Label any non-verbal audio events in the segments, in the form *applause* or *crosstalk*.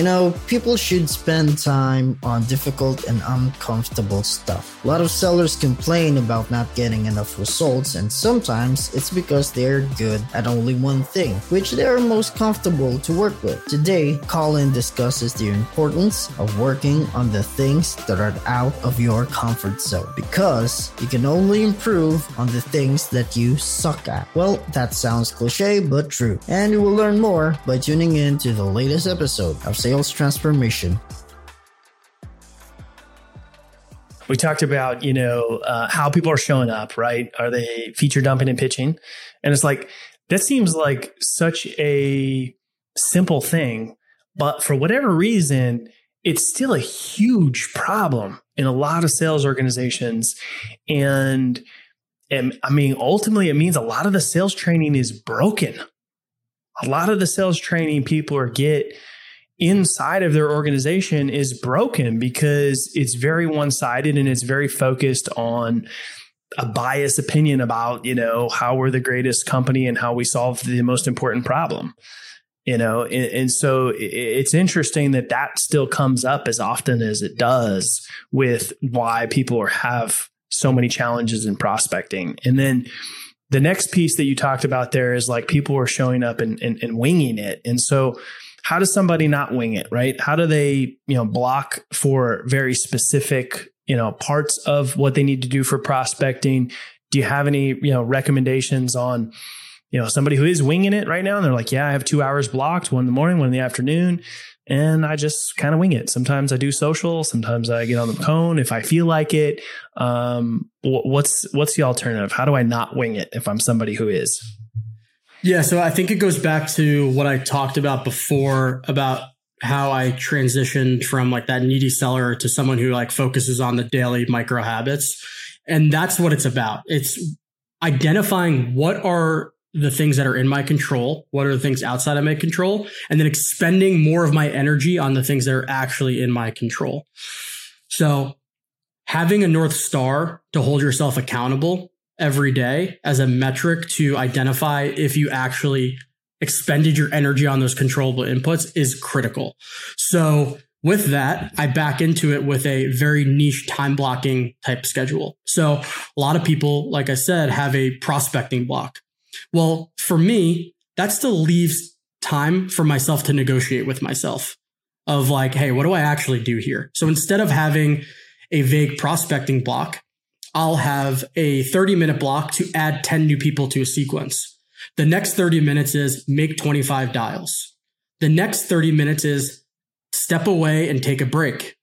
You know, people should spend time on difficult and uncomfortable stuff. A lot of sellers complain about not getting enough results, and sometimes it's because they're good at only one thing, which they are most comfortable to work with. Today, Colin discusses the importance of working on the things that are out of your comfort zone because you can only improve on the things that you suck at. Well, that sounds cliche, but true. And you will learn more by tuning in to the latest episode of sales transformation. We talked about, you know, uh, how people are showing up, right? Are they feature dumping and pitching? And it's like, that seems like such a simple thing, but for whatever reason, it's still a huge problem in a lot of sales organizations. And, and I mean, ultimately, it means a lot of the sales training is broken. A lot of the sales training people are get inside of their organization is broken because it's very one-sided and it's very focused on a biased opinion about you know how we're the greatest company and how we solve the most important problem you know? And, and, so it's interesting that that still comes up as often as it does with why people are, have so many challenges in prospecting. And then the next piece that you talked about there is like people are showing up and, and, and winging it. And so how does somebody not wing it, right? How do they, you know, block for very specific, you know, parts of what they need to do for prospecting? Do you have any, you know, recommendations on, you know, somebody who is winging it right now and they're like, yeah, I have two hours blocked, one in the morning, one in the afternoon. And I just kind of wing it. Sometimes I do social. Sometimes I get on the phone if I feel like it. Um, what's what's the alternative? How do I not wing it if I'm somebody who is? Yeah, so I think it goes back to what I talked about before about how I transitioned from like that needy seller to someone who like focuses on the daily micro habits. And that's what it's about. It's identifying what are the things that are in my control, what are the things outside of my control, and then expending more of my energy on the things that are actually in my control. So having a North Star to hold yourself accountable every day as a metric to identify if you actually expended your energy on those controllable inputs is critical. So with that, I back into it with a very niche time blocking type schedule. So a lot of people, like I said, have a prospecting block. Well, for me, that still leaves time for myself to negotiate with myself of like, hey, what do I actually do here? So instead of having a vague prospecting block, I'll have a 30 minute block to add 10 new people to a sequence. The next 30 minutes is make 25 dials. The next 30 minutes is step away and take a break.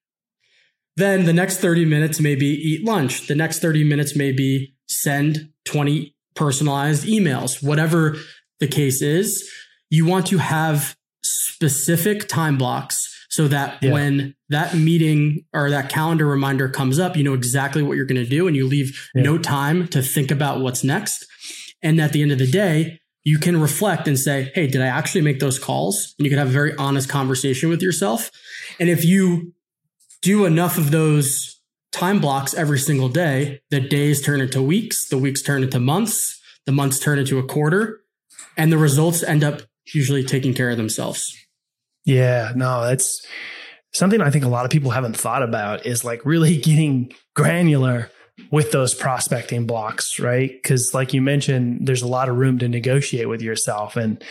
Then the next 30 minutes may be eat lunch. The next 30 minutes may be send 20 personalized emails. Whatever the case is, you want to have specific time blocks so that yeah. when that meeting or that calendar reminder comes up, you know exactly what you're going to do and you leave yeah. no time to think about what's next. And at the end of the day, you can reflect and say, Hey, did I actually make those calls? And you can have a very honest conversation with yourself. And if you do enough of those time blocks every single day, the days turn into weeks, the weeks turn into months, the months turn into a quarter, and the results end up usually taking care of themselves. Yeah, no, that's something I think a lot of people haven't thought about is like really *laughs* getting granular with those prospecting blocks, right? Because, like you mentioned, there's a lot of room to negotiate with yourself. And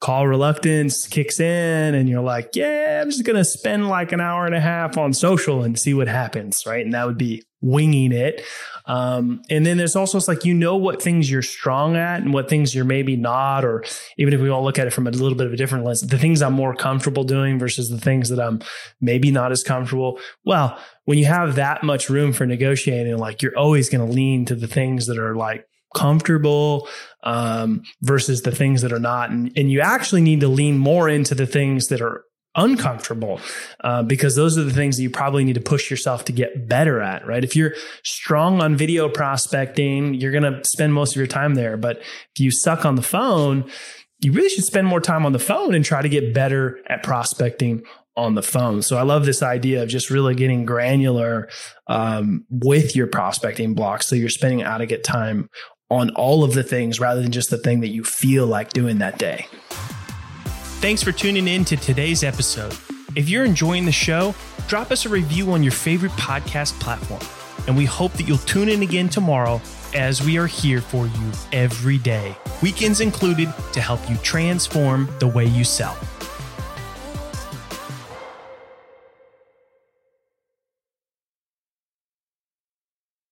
call reluctance kicks in and you're like, yeah, I'm just going to spend like an hour and a half on social and see what happens. Right. And that would be winging it. Um, and then there's also, it's like, you know, what things you're strong at and what things you're maybe not, or even if we all look at it from a little bit of a different lens, the things I'm more comfortable doing versus the things that I'm maybe not as comfortable. Well, when you have that much room for negotiating, like you're always going to lean to the things that are like comfortable um, versus the things that are not. And, and you actually need to lean more into the things that are uncomfortable uh, because those are the things that you probably need to push yourself to get better at, right? If you're strong on video prospecting, you're going to spend most of your time there. But if you suck on the phone, you really should spend more time on the phone and try to get better at prospecting on the phone. So I love this idea of just really getting granular um, with your prospecting blocks. So you're spending out of get time on all of the things rather than just the thing that you feel like doing that day. Thanks for tuning in to today's episode. If you're enjoying the show, drop us a review on your favorite podcast platform. And we hope that you'll tune in again tomorrow as we are here for you every day, weekends included, to help you transform the way you sell.